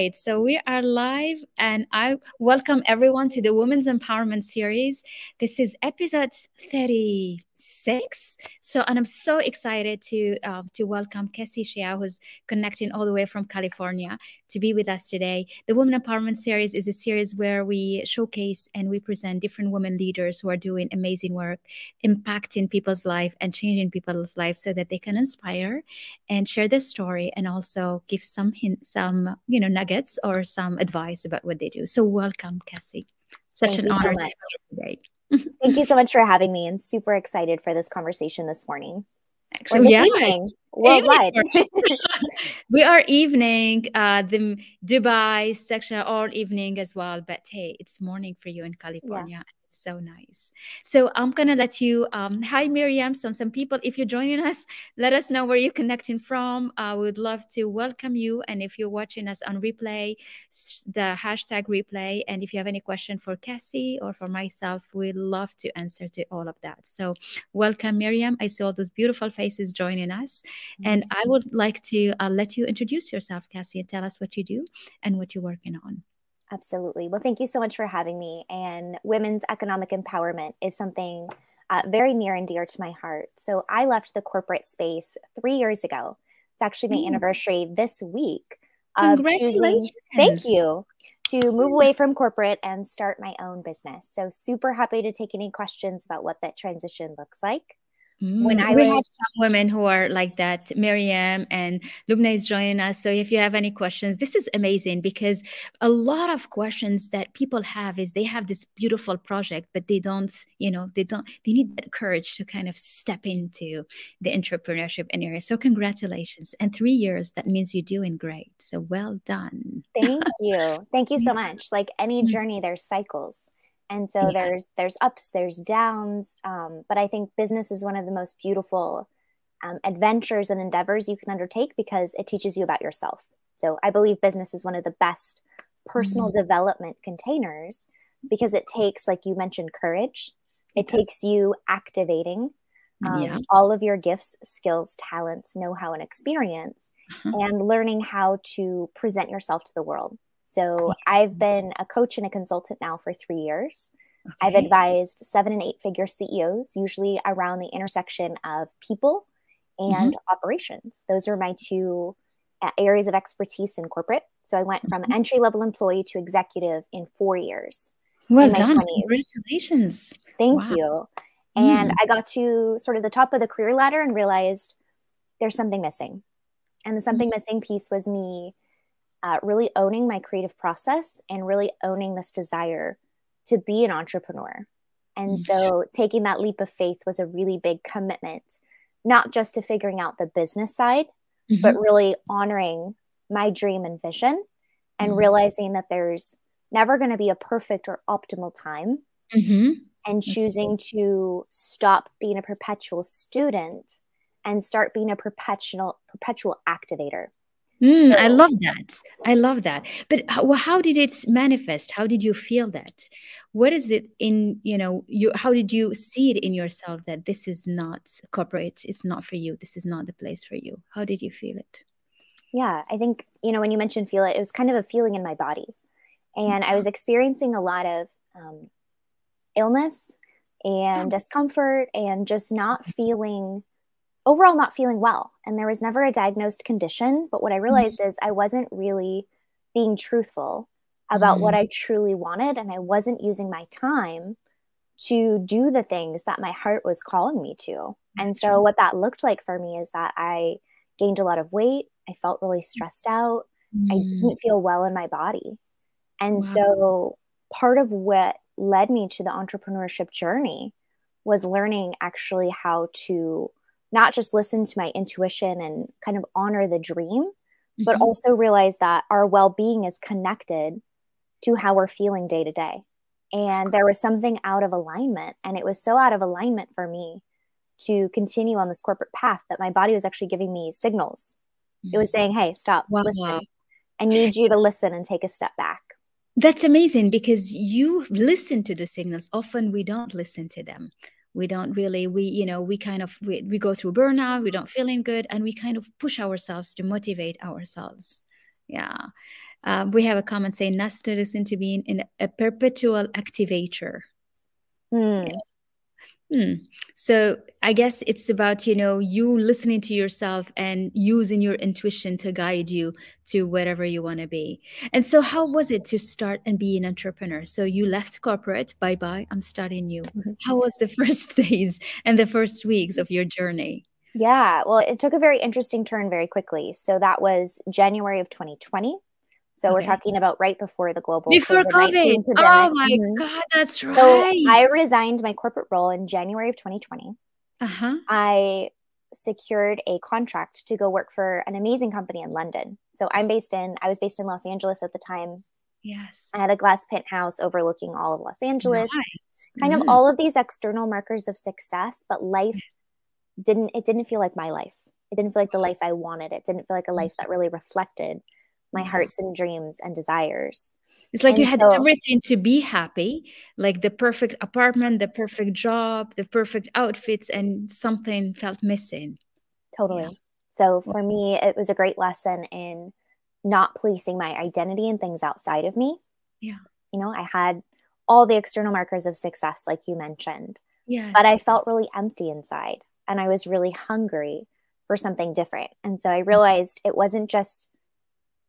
right. So we are live, and I welcome everyone to the Women's Empowerment Series. This is episode 30 six. So, and I'm so excited to uh, to welcome Cassie Shea, who's connecting all the way from California, to be with us today. The Women Empowerment Series is a series where we showcase and we present different women leaders who are doing amazing work, impacting people's life and changing people's life, so that they can inspire and share their story, and also give some hints, some you know nuggets or some advice about what they do. So, welcome, Cassie. Such Thank an honor so to have you today. Thank you so much for having me and super excited for this conversation this morning. Actually, yeah. evening worldwide. we are evening, uh, the Dubai section all evening as well, but hey, it's morning for you in California. Yeah so nice. So I'm gonna let you. Um, hi, Miriam. So some people, if you're joining us, let us know where you're connecting from. I uh, would love to welcome you. And if you're watching us on replay, the hashtag replay. And if you have any question for Cassie or for myself, we'd love to answer to all of that. So welcome, Miriam. I see all those beautiful faces joining us, mm-hmm. and I would like to uh, let you introduce yourself, Cassie, and tell us what you do and what you're working on. Absolutely. Well, thank you so much for having me. And women's economic empowerment is something uh, very near and dear to my heart. So I left the corporate space three years ago. It's actually my mm. anniversary this week. Congratulations. Choosing, thank you. To move away from corporate and start my own business. So super happy to take any questions about what that transition looks like. Mm, when I we was... have some women who are like that. Miriam and Lubna is joining us. So if you have any questions, this is amazing because a lot of questions that people have is they have this beautiful project, but they don't, you know, they don't, they need that courage to kind of step into the entrepreneurship area. So congratulations. And three years, that means you're doing great. So well done. Thank you. Thank you so much. Like any mm. journey, there's cycles and so yeah. there's there's ups there's downs um, but i think business is one of the most beautiful um, adventures and endeavors you can undertake because it teaches you about yourself so i believe business is one of the best personal mm-hmm. development containers because it takes like you mentioned courage it, it takes you activating um, yeah. all of your gifts skills talents know-how and experience mm-hmm. and learning how to present yourself to the world so I've been a coach and a consultant now for three years. Okay. I've advised seven and eight figure CEOs, usually around the intersection of people and mm-hmm. operations. Those are my two uh, areas of expertise in corporate. So I went from mm-hmm. entry level employee to executive in four years. Well done. 20s. Congratulations. Thank wow. you. And mm. I got to sort of the top of the career ladder and realized there's something missing. And the something mm. missing piece was me uh, really owning my creative process and really owning this desire to be an entrepreneur. And mm-hmm. so taking that leap of faith was a really big commitment, not just to figuring out the business side, mm-hmm. but really honoring my dream and vision and mm-hmm. realizing that there's never going to be a perfect or optimal time. Mm-hmm. And choosing to stop being a perpetual student and start being a perpetual perpetual activator. Mm, so, I love that. I love that. But how, how, did it manifest? How did you feel that? What is it in, you know, you how did you see it in yourself that this is not corporate, it's not for you, this is not the place for you? How did you feel it? Yeah, I think, you know, when you mentioned feel it, it was kind of a feeling in my body. And mm-hmm. I was experiencing a lot of um, illness and oh. discomfort and just not feeling overall not feeling well. And there was never a diagnosed condition. But what I mm-hmm. realized mm-hmm. is I wasn't really being truthful about mm-hmm. what I truly wanted. And I wasn't using my time to do the things that my heart was calling me to. And so, what that looked like for me is that I gained a lot of weight. I felt really stressed out. Mm-hmm. I didn't feel well in my body. And wow. so, part of what led me to the entrepreneurship journey was learning actually how to not just listen to my intuition and kind of honor the dream, mm-hmm. but also realize that our well being is connected to how we're feeling day to day. And there was something out of alignment. And it was so out of alignment for me to continue on this corporate path that my body was actually giving me signals. Mm-hmm. It was saying, hey, stop, wow. listen. I need you to listen and take a step back. That's amazing because you listen to the signals. Often we don't listen to them we don't really we you know we kind of we, we go through burnout we don't feeling good and we kind of push ourselves to motivate ourselves yeah Um, we have a comment saying Nast to listen to being in a perpetual activator. Hmm. Hmm. So I guess it's about, you know, you listening to yourself and using your intuition to guide you to wherever you want to be. And so how was it to start and be an entrepreneur? So you left corporate, bye bye, I'm starting new. Mhm. How was the first days and the first weeks of your journey? Yeah, well, it took a very interesting turn very quickly. So that was January of 2020. So we're talking about right before the global Before COVID-19 COVID. pandemic. Oh my Mhm. God, that's right. So I resigned my corporate role in January of 2020. uh-huh. I secured a contract to go work for an amazing company in London. So I'm based in I was based in Los Angeles at the time. Yes. I had a glass penthouse overlooking all of Los Angeles. Nice. Kind Mm. of all of these external markers of success, but life didn't it didn't feel like my life. It didn't feel like the life I wanted. It didn't feel like a life that really reflected my hearts and dreams and desires. It's like you had so- everything to be happy, like the perfect apartment, the perfect job, the perfect outfits, and something felt missing. Totally. So for me, it was a great lesson in not policing my identity and things outside of me. Yeah. You know, I had all the external markers of success, like you mentioned, Yes. but I felt really empty inside and I was really hungry for something different. And so I realized it wasn't just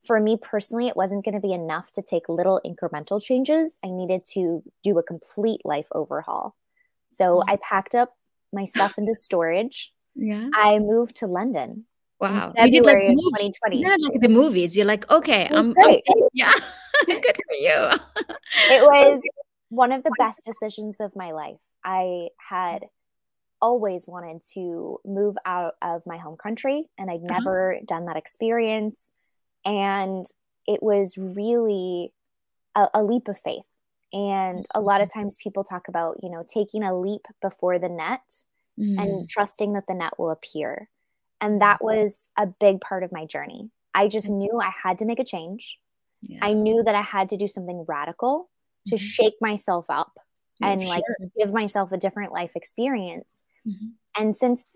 for me personally, it wasn't going to be enough to take little incremental changes. I needed to do a complete life overhaul. So Mhm. I packed up my stuff into storage. yeah. I moved to London Wow. in You did like February 2020. Isn't like the movies? You're like, okay, I'm, great. I'm yeah. Good for you. It was one of the best decisions of my life. I had always wanted to move out of my home country, and I'd Uh-huh. never done that experience. And it was really a, a leap of faith. And a lot of Mm-hmm. times people talk about, you know, taking a leap before the net Mm. and trusting that the net will appear. And that was a big part of my journey. I just knew I had to make a change. Yeah. I knew that I had to do something radical to Mhm. shake myself up Yeah, and like sure. give myself a different life experience. Mhm. And since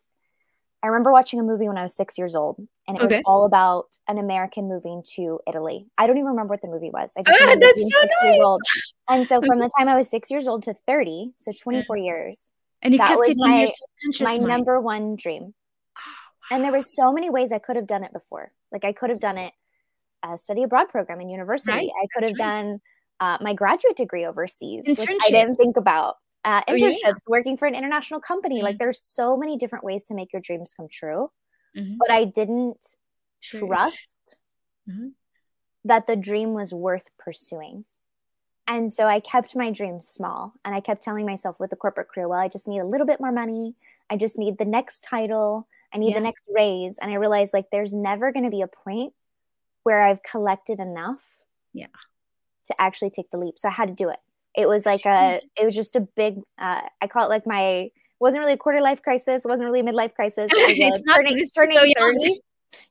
I remember watching a movie when I was six years old, and it Okay. was all about an American moving to Italy. I don't even remember what the movie was. I just Ah, remember that's so nice. And so from the time I was six years old to 30, so 24 years, And you that kept was my- my mind. number one dream. And there were so many ways I could have done it before. Like I could have done it a study abroad program in university. Right, I could have right. done uh, my graduate degree overseas, which I didn't think about. Uh, Oh, yeah. internships, working for an international company. Yeah. Like there's so many different ways to make your dreams come true. Mhm. But I didn't trust Mhm. that the dream was worth pursuing. And so I kept my dreams small and I kept telling myself with the corporate career, well, I just need a little bit more money. I just need the next title. I need Yeah. the next raise. And I realized like there's never going to be a point where I've collected enough Yeah. to actually take the leap. So I had to do it. It was like a, it was just a big, uh, I call it like my, wasn't really a quarter life crisis. It wasn't really a midlife crisis. It was turning, turning so 30.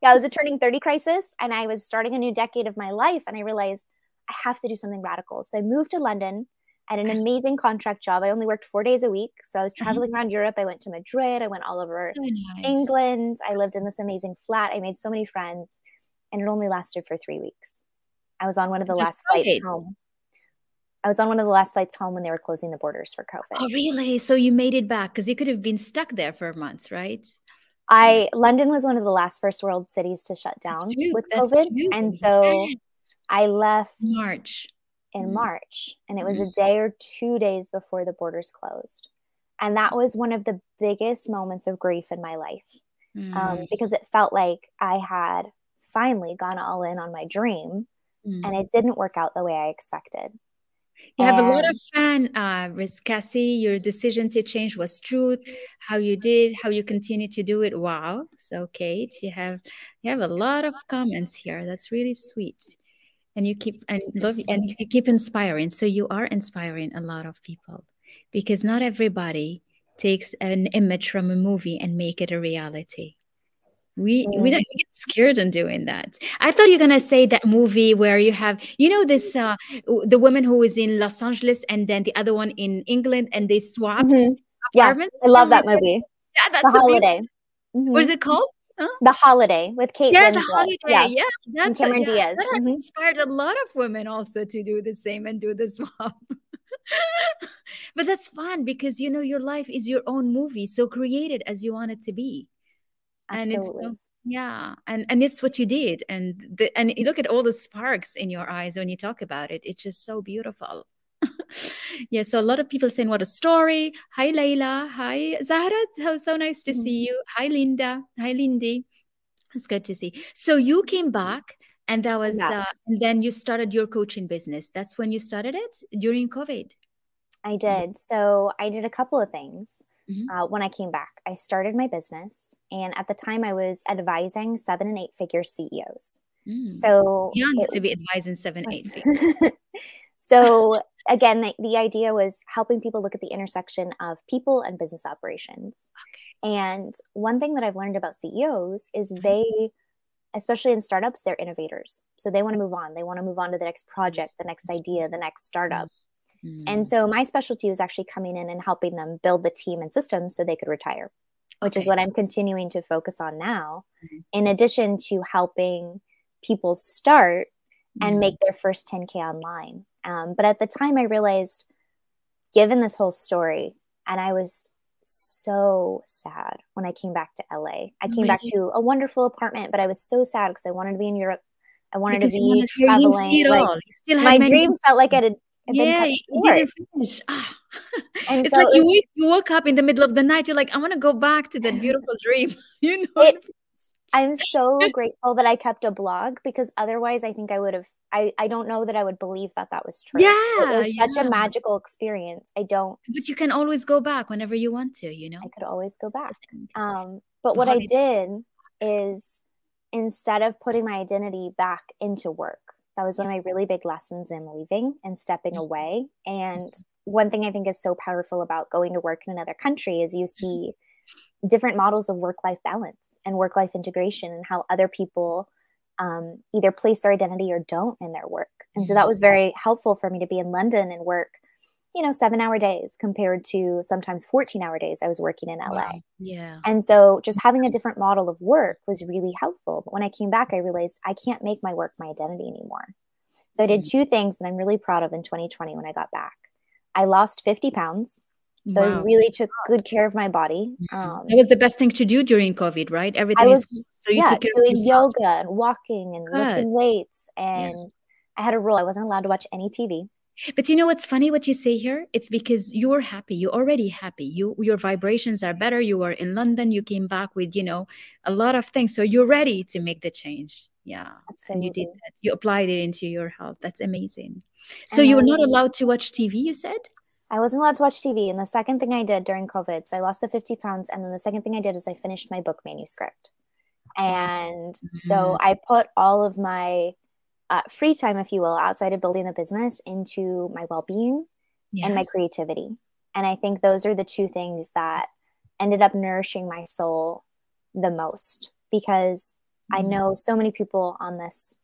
Yeah, it was a turning 30 crisis. And I was starting a new decade of my life. And I realized I have to do something radical. So I moved to London at an amazing contract job. I only worked four days a week. So I was Mhm. traveling around Europe. I went to Madrid. I went all over So nice. England. I lived in this amazing flat. I made so many friends. And it only lasted for three weeks. I was on one of the last flights home. I was on one of the last flights home when they were closing the borders for COVID. Oh, really? So you made it back because you could have been stuck there for months, right? I London was one of the last first world cities to shut down with That's COVID. true. And so Yes. I left March. in Mm. March, and it was a day or two days before the borders closed. And that was one of the biggest moments of grief in my life Mm. um, because it felt like I had finally gone all in on my dream, Mm. and it didn't work out the way I expected. You have a lot of fun, uh, Riz Cassie. Your decision to change was truth. How you did, how you continue to do it. Wow. So, Kate, you have you have a lot of comments here. That's really sweet, and you keep and love and you keep inspiring. So you are inspiring a lot of people because not everybody takes an image from a movie and make it a reality. We we don't get scared in doing that. I thought you're gonna say that movie where you have you know this uh the woman who is in Los Angeles and then the other one in England and they swapped Mhm. Yeah. I love that movie. Yeah, that's the holiday. Mhm. What is it called? Huh? The Holiday with Kate yeah, Winslet. The Holiday. Yeah, yeah that's Cameron yeah, Diaz. That mm-hmm. inspired a lot of women also to do the same and do the swap. but that's fun because you know your life is your own movie, so create it as you want it to be. Absolutely. And it's yeah, and and it's what you did, and the, and look at all the sparks in your eyes when you talk about it. It's just so beautiful. yeah, so a lot of people saying what a story. Hi Layla. Hi Zahra. How so nice to mm-hmm. see you. Hi Linda. Hi Lindy. It's good to see. So you came back and that was yeah. uh, and then you started your coaching business. That's when you started it during COVID. I did. So I did a couple of things. Mm-hmm. Uh, when I came back, I started my business, and at the time, I was advising seven and eight figure CEOs. Mm. So young it, to be advising seven, eight figures. so again, the, the, idea was helping people look at the intersection of people and business operations. Okay. And one thing that I've learned about CEOs is mm-hmm. they, especially in startups, they're innovators. So they want to move on. They want to move on to the next project, the next idea, the next startup. And so my specialty was actually coming in and helping them build the team and systems so they could retire, which okay. is what I'm continuing to focus on now, mm-hmm. in addition to helping people start and mm-hmm. make their first 10K online. Um, but at the time, I realized, given this whole story, and I was so sad when I came back to LA. I came back to a wonderful apartment, but I was so sad because I wanted to be in Europe. I wanted because to be traveling. Like, my dreams felt like it had yeah, you didn't finish. Ah. it's so like you wake, you woke up in the middle of the night. You're like, I want to go back to that beautiful dream. you know, it, I'm so grateful that I kept a blog because otherwise, I think I would have. I, I don't know that I would believe that that was true. Yeah, it was such a magical experience. I don't. But you can always go back whenever you want to. You know, I could always go back. Um, but what I did is instead of putting my identity back into work, that was one of my really big lessons in leaving and stepping mm-hmm. away. And one thing I think is so powerful about going to work in another country is you mm-hmm. see different models of work life balance and work life integration and how other people um, either place their identity or don't in their work. And so that mm-hmm. was very helpful for me to be in London and work, you know, seven hour days compared to sometimes 14 hour days I was working in LA. Wow. Yeah. And so just having a different model of work was really helpful. But when I came back, I realized I can't make my work my identity anymore. So I did mm-hmm. two things that I'm really proud of in 2020 when I got back. I lost 50 pounds so wow. I really took good care of my body. Mm-hmm. Um, it was the best thing to do during COVID, right? Everything. I was is, so yeah, doing yoga and walking and good. lifting weights, and yeah. I had a rule: I wasn't allowed to watch any TV. But you know what's funny? What you say here? It's because you're happy. You're already happy. You your vibrations are better. You were in London. You came back with you know a lot of things, so you're ready to make the change. Yeah, absolutely. And you did that. You applied it into your health. That's amazing. So and you were not allowed to watch TV. You said. I wasn't allowed to watch TV. And the second thing I did during COVID, so I lost the 50 pounds. And then the second thing I did is I finished my book manuscript. And mm-hmm. so I put all of my uh, free time, if you will, outside of building the business into my well being yes. and my creativity. And I think those are the two things that ended up nourishing my soul the most because mm-hmm. I know so many people on this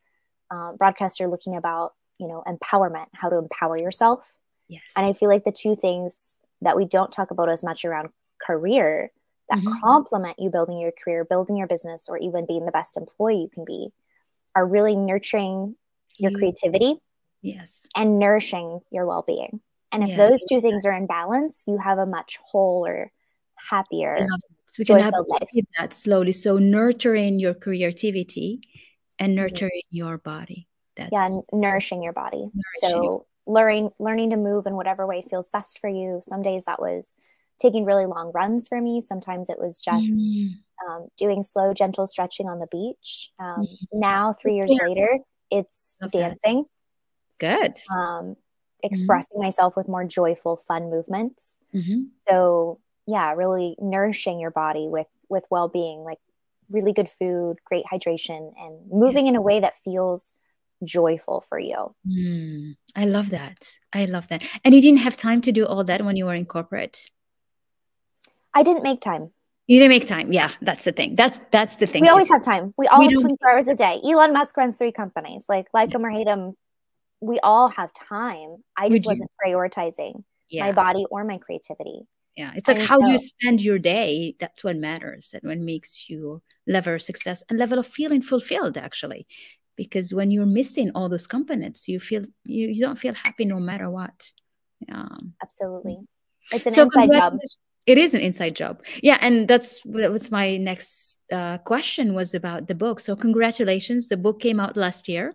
uh, broadcast are looking about, you know, empowerment, how to empower yourself Yes. And I feel like the two things that we don't talk about as much around career that mm-hmm. complement you building your career, building your business, or even being the best employee you can be are really nurturing your creativity. Yes. And nourishing your well being. And if yeah, those two things are in balance, you have a much wholer, happier, we can have life. that slowly. So nurturing your creativity and mm-hmm. nurturing mm-hmm. your body. That's yeah, nourishing your body. Nourishing. So learning learning to move in whatever way feels best for you some days that was taking really long runs for me sometimes it was just mm. Um, doing slow gentle stretching on the beach um, mm. now three years yeah. later it's okay. dancing good um, expressing mm-hmm. myself with more joyful fun movements mm-hmm. so yeah really nourishing your body with with well-being like really good food great hydration and moving yes. in a way that feels joyful for you. Mm, I love that. I love that. And you didn't have time to do all that when you were in corporate. I didn't make time. You didn't make time. Yeah, that's the thing. That's that's the thing. We always have time. We all we have 24 hours a day. Elon Musk runs three companies. Like like him or hate him, we all have time. I just wasn't prioritizing yeah. my body or my creativity. yeah it's like and how so, you spend your day that's what matters and what makes you level of success and level of feeling fulfilled actually because when you're missing all those components you feel you, you don't feel happy no matter what yeah absolutely it's an so inside job it is an inside job. Yeah and that's what's my next uh, question was about the book. So congratulations the book came out last year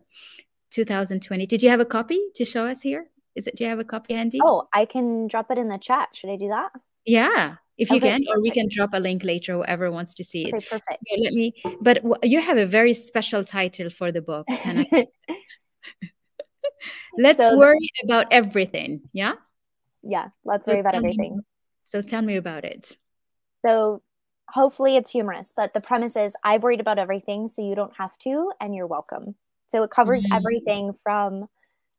2020 did you have a copy to show us here? Is it do you have a copy handy? Oh i can drop it in the chat. Should i do that? Yeah if you okay, can perfect. or we can drop a link later whoever wants to see it. Okay, perfect. So let me but you have a very special title for the book I, let's so, worry about everything yeah? Yeah let's worry about everything so tell me about it so hopefully it's humorous but the premise is i've worried about everything so you don't have to and you're welcome so it covers mm-hmm. everything from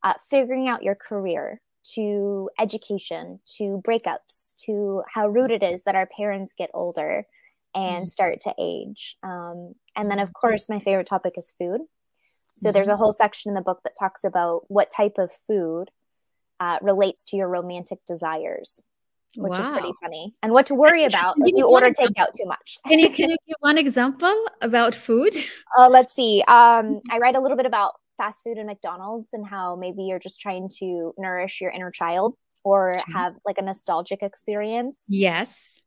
uh, figuring out your career to education to breakups to how rude it is that our parents get older and mm. start to age. Um, and then, of course, my favorite topic is food. So mm-hmm. there's a whole section in the book that talks about what type of food uh, relates to your romantic desires, which wow. is pretty funny, and what to worry about if you order takeout too much. can you can you give one example about food? Uh, let's see. Um, I write a little bit about fast food and McDonald's and how maybe you're just trying to nourish your inner child or have like a nostalgic experience. Yes.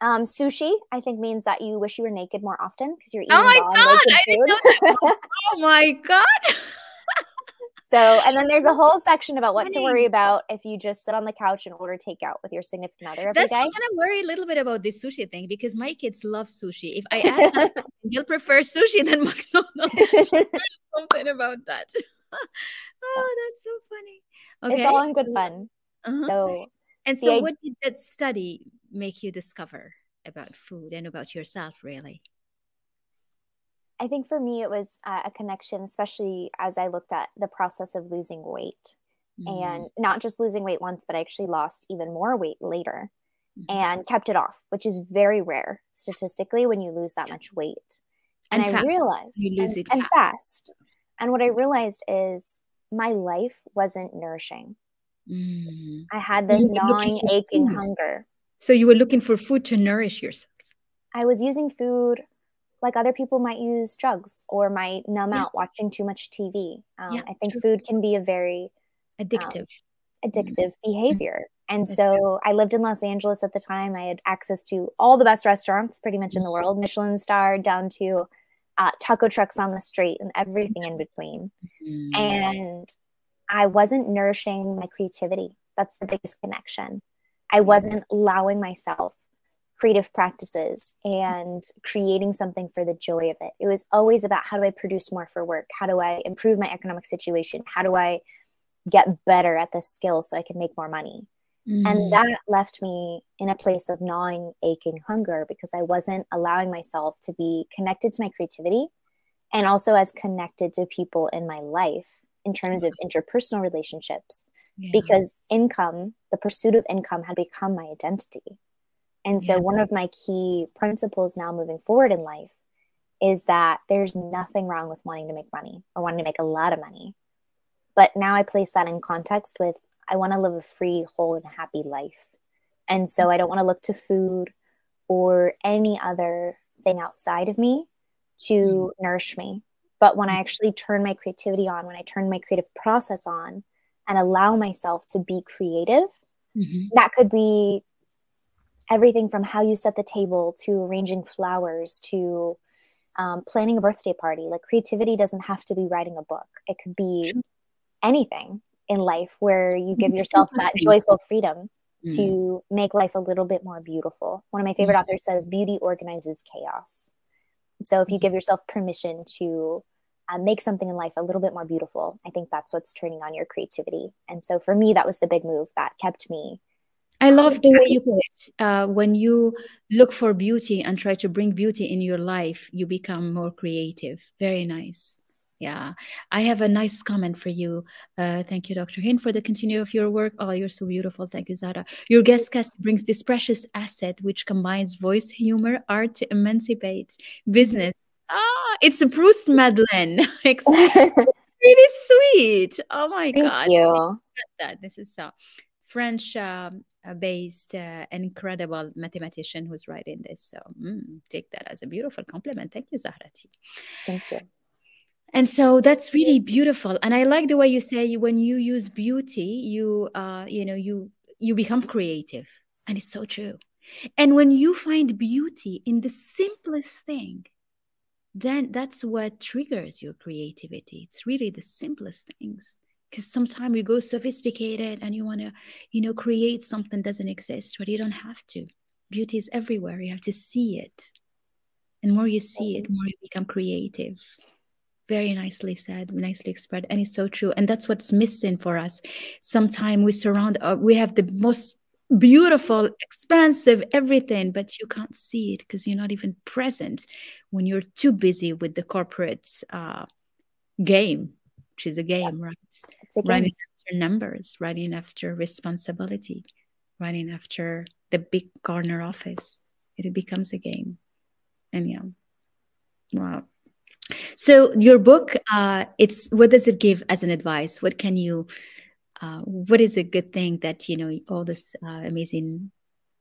Um, sushi, I think, means that you wish you were naked more often because you're eating. Oh my god! I didn't know that. oh my god! So, and then there's a whole section about what to worry about if you just sit on the couch and order takeout with your significant other every That's day. I'm gonna worry a little bit about this sushi thing because my kids love sushi. If I ask them, they'll prefer sushi than McDonald's. something about that. oh, that's so funny. Okay. It's all in good fun. Uh-huh. So, and so, what did that study make you discover about food and about yourself, really? I think for me, it was uh, a connection, especially as I looked at the process of losing weight mm-hmm. and not just losing weight once, but I actually lost even more weight later mm-hmm. and kept it off, which is very rare statistically when you lose that much weight. And, and I realized, you lose and, it fast. and fast. And what I realized is my life wasn't nourishing. Mm. I had this gnawing, aching food. hunger. So you were looking for food to nourish yourself. I was using food like other people might use drugs or might numb yeah. out watching too much TV. Um, yeah, I think true. food can be a very addictive, um, addictive mm-hmm. behavior. And That's so true. I lived in Los Angeles at the time. I had access to all the best restaurants pretty much in the world, Michelin star down to uh, taco trucks on the street and everything in between. Mm-hmm. And I wasn't nourishing my creativity. That's the biggest connection. I wasn't allowing myself creative practices and creating something for the joy of it. It was always about how do I produce more for work? How do I improve my economic situation? How do I get better at this skill so I can make more money? Mm. And that left me in a place of gnawing, aching hunger because I wasn't allowing myself to be connected to my creativity and also as connected to people in my life in terms of interpersonal relationships. Yeah. Because income, the pursuit of income had become my identity. And so, yeah. one of my key principles now moving forward in life is that there's nothing wrong with wanting to make money or wanting to make a lot of money. But now I place that in context with I want to live a free, whole, and happy life. And so, I don't want to look to food or any other thing outside of me to mm. nourish me. But when I actually turn my creativity on, when I turn my creative process on and allow myself to be creative, mm-hmm. that could be everything from how you set the table to arranging flowers to um, planning a birthday party. Like creativity doesn't have to be writing a book, it could be anything in life where you give yourself that joyful freedom mm. to make life a little bit more beautiful. One of my favorite mm. authors says, Beauty organizes chaos. So if you give yourself permission to uh, make something in life a little bit more beautiful, I think that's what's turning on your creativity. And so for me, that was the big move that kept me I love the way you put it. Uh, when you look for beauty and try to bring beauty in your life, you become more creative. Very nice. Yeah, I have a nice comment for you. Uh, thank you, Dr. Hin, for the continue of your work. Oh, you're so beautiful. Thank you, Zara. Your guest cast brings this precious asset which combines voice, humor, art to emancipate business. Ah, it's a Proust Madeleine. really sweet. Oh my Thank God. You. This is so French um, based uh, incredible mathematician who's writing this. So mm, take that as a beautiful compliment. Thank you, Zahrati. Thank you. And so that's really beautiful. And I like the way you say when you use beauty, you uh, you know, you you become creative. And it's so true. And when you find beauty in the simplest thing, then that's what triggers your creativity. It's really the simplest things because sometimes you go sophisticated and you want to you know create something that doesn't exist but you don't have to. Beauty is everywhere. You have to see it. And more you see it more you become creative. Very nicely said nicely expressed and it's so true. And that's what's missing for us. Sometimes we surround uh, we have the most beautiful expansive everything but you can't see it because you're not even present when you're too busy with the corporate uh, game which is a game, yeah. right? It's a game. Running after numbers, running after responsibility, running after the big corner office. It becomes a game. And yeah. Wow. So your book, uh, it's what does it give as an advice? What can you uh, what is a good thing that you know all this uh, amazing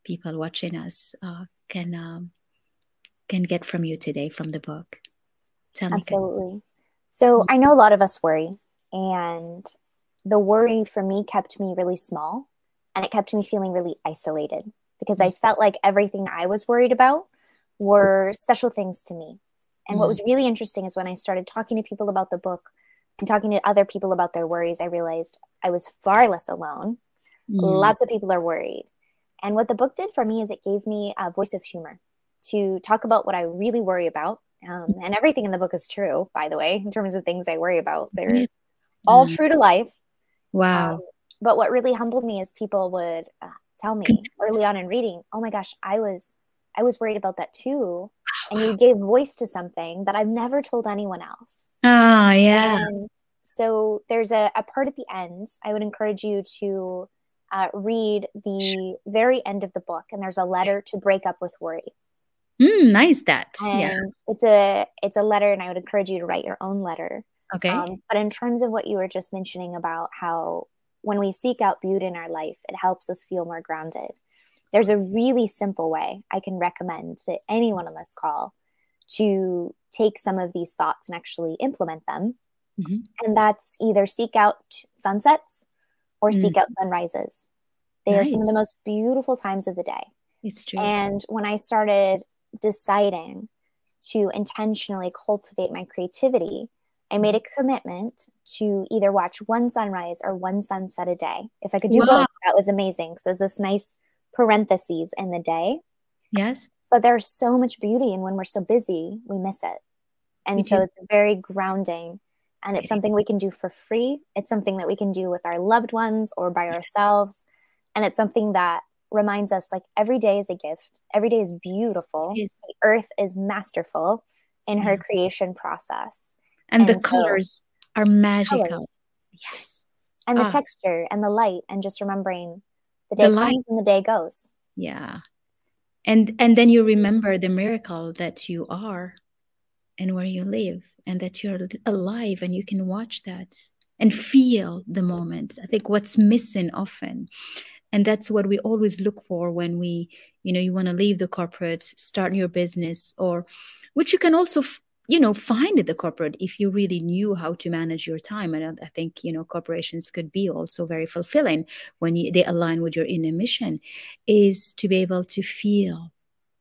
people watching us uh, can um, can get from you today from the book? Tell Absolutely. Me. So mm-hmm. I know a lot of us worry, and the worry for me kept me really small and it kept me feeling really isolated because I mm-hmm. felt like everything I was worried about were special things to me. And what mm-hmm. was really interesting is when I started talking to people about the book and talking to other people about their worries, I realized I was far less alone. Mm. Lots of people are worried. And what the book did for me is it gave me a voice of humor to talk about what I really worry about um, and everything in the book is true, by the way, in terms of things I worry about. They're all true to life. Wow. Um, but what really humbled me is people would uh, tell me early on in reading, "Oh my gosh, I was I was worried about that too." And you gave voice to something that I've never told anyone else. Oh, yeah. And so there's a, a part at the end. I would encourage you to uh, read the very end of the book, and there's a letter to break up with worry. Mm, nice that. And yeah. It's a it's a letter, and I would encourage you to write your own letter. Okay. Um, but in terms of what you were just mentioning about how when we seek out beauty in our life, it helps us feel more grounded. There's a really simple way I can recommend to anyone on this call to take some of these thoughts and actually implement them. Mm-hmm. And that's either seek out sunsets or mm-hmm. seek out sunrises. They nice. are some of the most beautiful times of the day. It's true. And when I started deciding to intentionally cultivate my creativity, I made a commitment to either watch one sunrise or one sunset a day. If I could do wow. both, that was amazing. So there's this nice parentheses in the day. Yes. But there's so much beauty, and when we're so busy, we miss it. And so it's very grounding. And it's something we can do for free. It's something that we can do with our loved ones or by ourselves. And it's something that reminds us like every day is a gift. Every day is beautiful. The earth is masterful in her creation process. And, and the so, colors are magical. Colors. Yes. And the ah. texture and the light and just remembering the day the comes and the day goes. Yeah. And and then you remember the miracle that you are and where you live and that you're alive and you can watch that and feel the moment. I think what's missing often and that's what we always look for when we you know you want to leave the corporate start your business or which you can also you know find at the corporate if you really knew how to manage your time. And i think you know corporations could be also very fulfilling when you, they align with your inner mission is to be able to feel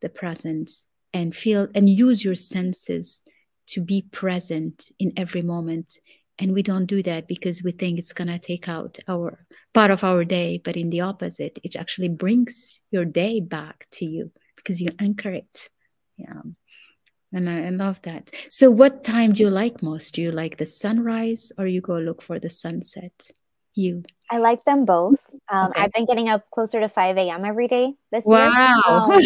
the presence and feel and use your senses to be present in every moment and we don't do that because we think it's going to take out our part of our day but in the opposite it actually brings your day back to you because you anchor it. Yeah. And I, I, love that. So what time do you like most? Do you like the sunrise or you go look for the sunset? You. I like them both. Um, okay. i've been getting up closer to 5 a.m every day this wow. year um,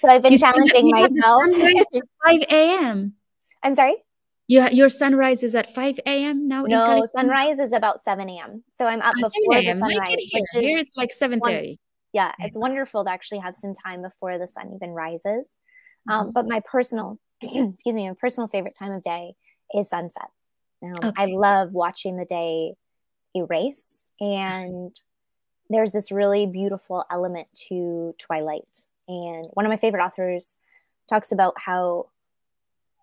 so i've been you challenging myself. 5 a.m i'm sorry you, your sunrise is at 5 a.m. now? No, sunrise is about 7 a.m. So I'm up ah, before the sunrise. Here. here it's like 7.30. yeah, it's wonderful to actually have some time before the sun even rises. Um, mm-hmm. But my personal, excuse me, my personal favorite time of day is sunset. Um, okay. I love watching the day erase and there's this really beautiful element to Twilight. And one of my favorite authors talks about how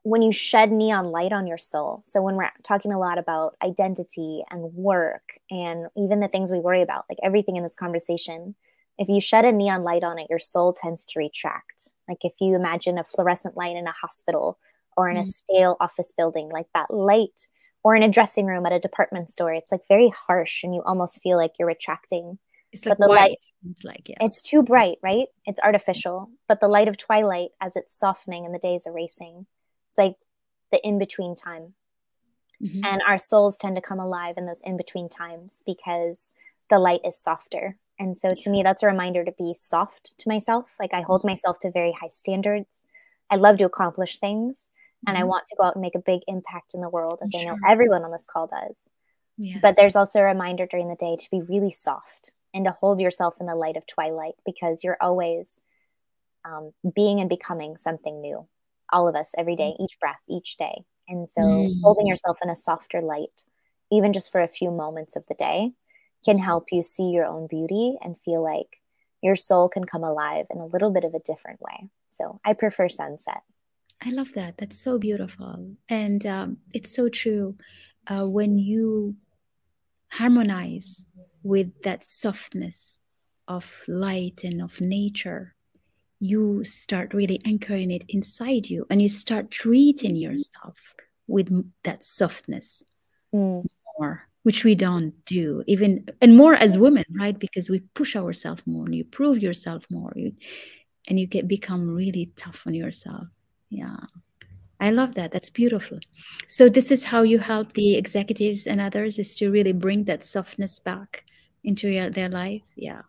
when you shed neon light on your soul, so when we're talking a lot about identity and work and even the things we worry about, like everything in this conversation, if you shed a neon light on it, your soul tends to retract. Like if you imagine a fluorescent light in a hospital or in mm. a stale office building, like that light, or in a dressing room at a department store, it's like very harsh and you almost feel like you're retracting. It's like but the light, it's like yeah. it's too bright, right? It's artificial. But the light of twilight, as it's softening and the days erasing, it's like the in between time. Mm-hmm. And our souls tend to come alive in those in between times because the light is softer. And so to me, that's a reminder to be soft to myself. Like I hold mm-hmm. myself to very high standards. I love to accomplish things and mm-hmm. I want to go out and make a big impact in the world, as sure. I know everyone on this call does. Yes. But there's also a reminder during the day to be really soft and to hold yourself in the light of twilight because you're always um, being and becoming something new. All of us, every day, each breath, each day. And so mm. holding yourself in a softer light, even just for a few moments of the day, can help you see your own beauty and feel like your soul can come alive in a little bit of a different way. So I prefer sunset. I love that. That's so beautiful. And um, it's so true. Uh, when you harmonize with that softness of light and of nature, you start really anchoring it inside you and you start treating yourself with that softness mm. more which we don't do even and more as women right? Because we push ourselves more and you prove yourself more. You, and you get become really tough on yourself. Yeah. I love that. That's beautiful. So this is how you help the executives and others is to really bring that softness back into your, their life yeah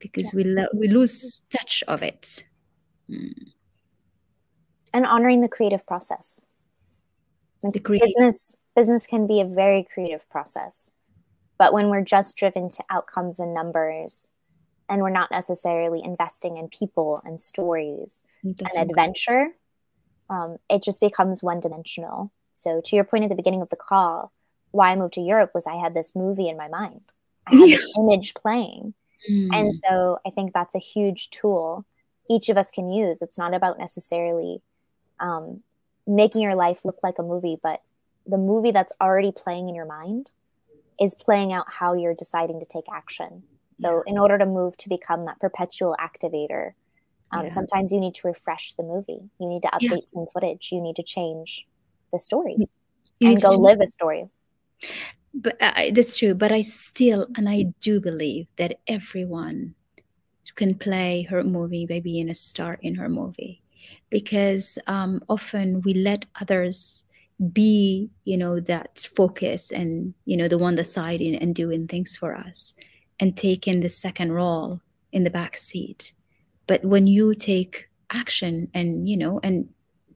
because yeah. we lo- we lose touch of it. Mm. and honoring the creative process. Like the creative- business business can be a very creative process but when we're just driven to outcomes and numbers and we're not necessarily investing in people and stories and adventure um, it just becomes one dimensional so to your point at the beginning of the call why i moved to europe was i had this movie in my mind. I had this image playing mm. and so i think that's a huge tool each of us can use it's not about necessarily um, making your life look like a movie but the movie that's already playing in your mind is playing out how you're deciding to take action so in order to move to become that perpetual activator um, yeah. sometimes you need to refresh the movie. You need to update yeah. some footage. You need to change the story you and go live a story. But uh, that's true. But I still, and I do believe that everyone can play her movie by being a star in her movie, because um, often we let others be, you know, that focus and you know the one deciding and doing things for us, and taking the second role in the back seat but when you take action and you know and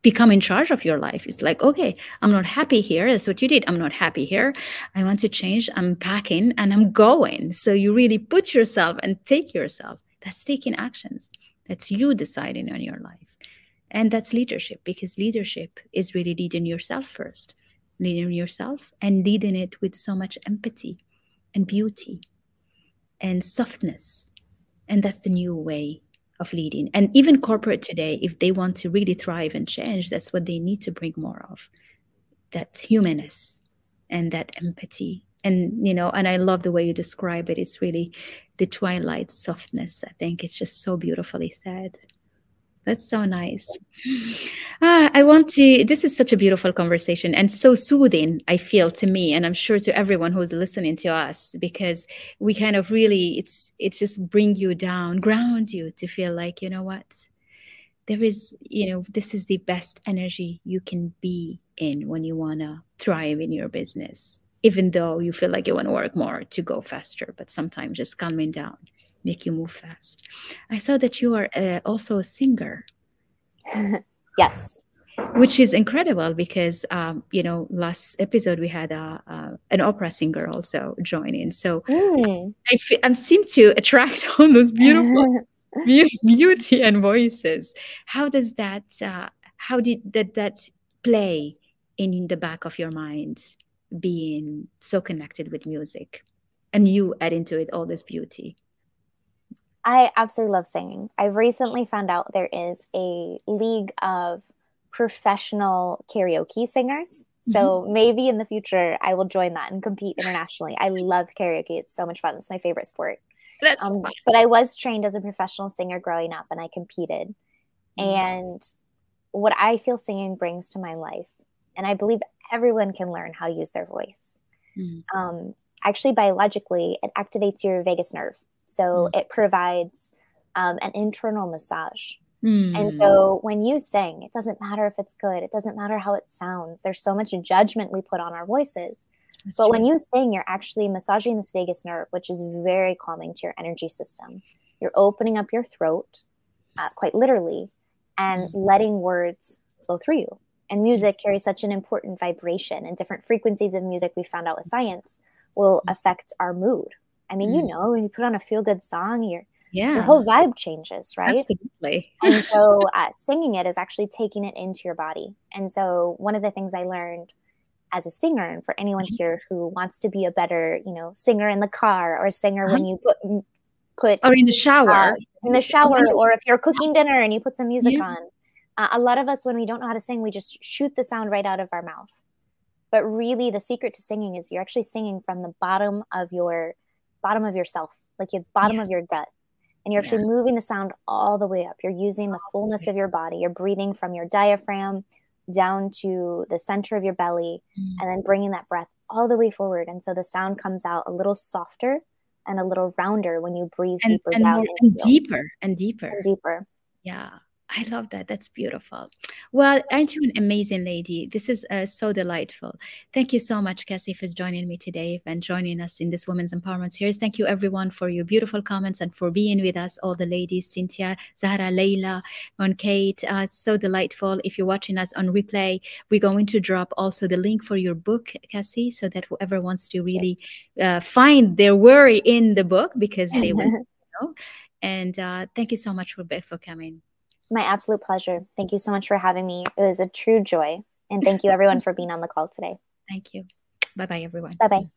become in charge of your life. It's like okay i'm not happy here. That's what you did. I'm not happy here. I want to change. I'm packing and i'm going. So you really put yourself and take yourself. That's taking actions. That's you deciding on your life. And that's leadership because leadership is really leading yourself first leading yourself and leading it with so much empathy and beauty and softness. And that's the new way of leading. And even corporate today, if they want to really thrive and change, that's what they need to bring more of that humanness and that empathy. And, you know, and I love the way you describe it. It's really the twilight softness. I think it's just so beautifully said. That's so nice. Ah, I want to, this is such a beautiful conversation and so soothing, I feel to me, and I'm sure to everyone who's listening to us, because we kind of really, it's, it's just bring you down, ground you to feel like, you know what? There is, you know, this is the best energy you can be in when you want to thrive in your business even though you feel like you want to work more to go faster but sometimes just calming down make you move fast. I saw that you are uh, also a singer. Yes. Which is incredible because um, you know last episode we had a, a, an opera singer also joining. So mm. I, f- I seem to attract all those beautiful beauty and voices. How does that uh, how did that that play in the back of your mind being so connected with music and you add into it all this beauty I absolutely love singing. I've recently found out there is a league of professional karaoke singers. So mm-hmm. maybe in the future I will join that and compete internationally. I love karaoke. It's so much fun. It's my favorite sport. That's um, but I was trained as a professional singer growing up and I competed. Mm-hmm. And what I feel singing brings to my life, and I believe everyone can learn how to use their voice. Mm-hmm. Um, actually, biologically, it activates your vagus nerve. So mm. it provides um, an internal massage. Mm. And so when you sing, it doesn't matter if it's good, it doesn't matter how it sounds. There's so much judgment we put on our voices. That's but true. when you sing, you're actually massaging this vagus nerve, which is very calming to your energy system. You're opening up your throat, uh, quite literally, and mm. letting words flow through you. And music carries such an important vibration, and different frequencies of music we found out with science will mm. affect our mood, I mean, mm. you know, when you put on a feel good song, your yeah. your whole vibe changes, right? Absolutely. and so uh, singing it is actually taking it into your body. And so one of the things I learned as a singer, and for anyone mm-hmm. here who wants to be a better, you know, singer in the car or singer uh-huh. when you put put or in the shower, uh, in the shower, or if you're cooking dinner and you put some music yeah. on. Uh, a lot of us, when we don't know how to sing, we just shoot the sound right out of our mouth. But really, the secret to singing is you're actually singing from the bottom of your bottom of yourself, like your bottom yes. of your gut. And you're actually yeah. moving the sound all the way up. You're using the fullness of your body. You're breathing from your diaphragm down to the center of your belly mm. and then bringing that breath all the way forward. And so the sound comes out a little softer and a little rounder when you breathe and, deeper and down. More, and deeper and deeper. And deeper. Yeah. I love that. That's beautiful. Well, aren't you an amazing lady? This is uh, so delightful. Thank you so much, Cassie, for joining me today and joining us in this Women's Empowerment Series. Thank you, everyone, for your beautiful comments and for being with us, all the ladies, Cynthia, Zahra, Leila, and Kate. Uh, so delightful. If you're watching us on replay, we're going to drop also the link for your book, Cassie, so that whoever wants to really uh, find their worry in the book, because they will know. And uh, thank you so much, for, for coming. My absolute pleasure. Thank you so much for having me. It was a true joy. And thank you, everyone, for being on the call today. Thank you. Bye bye, everyone. Bye bye.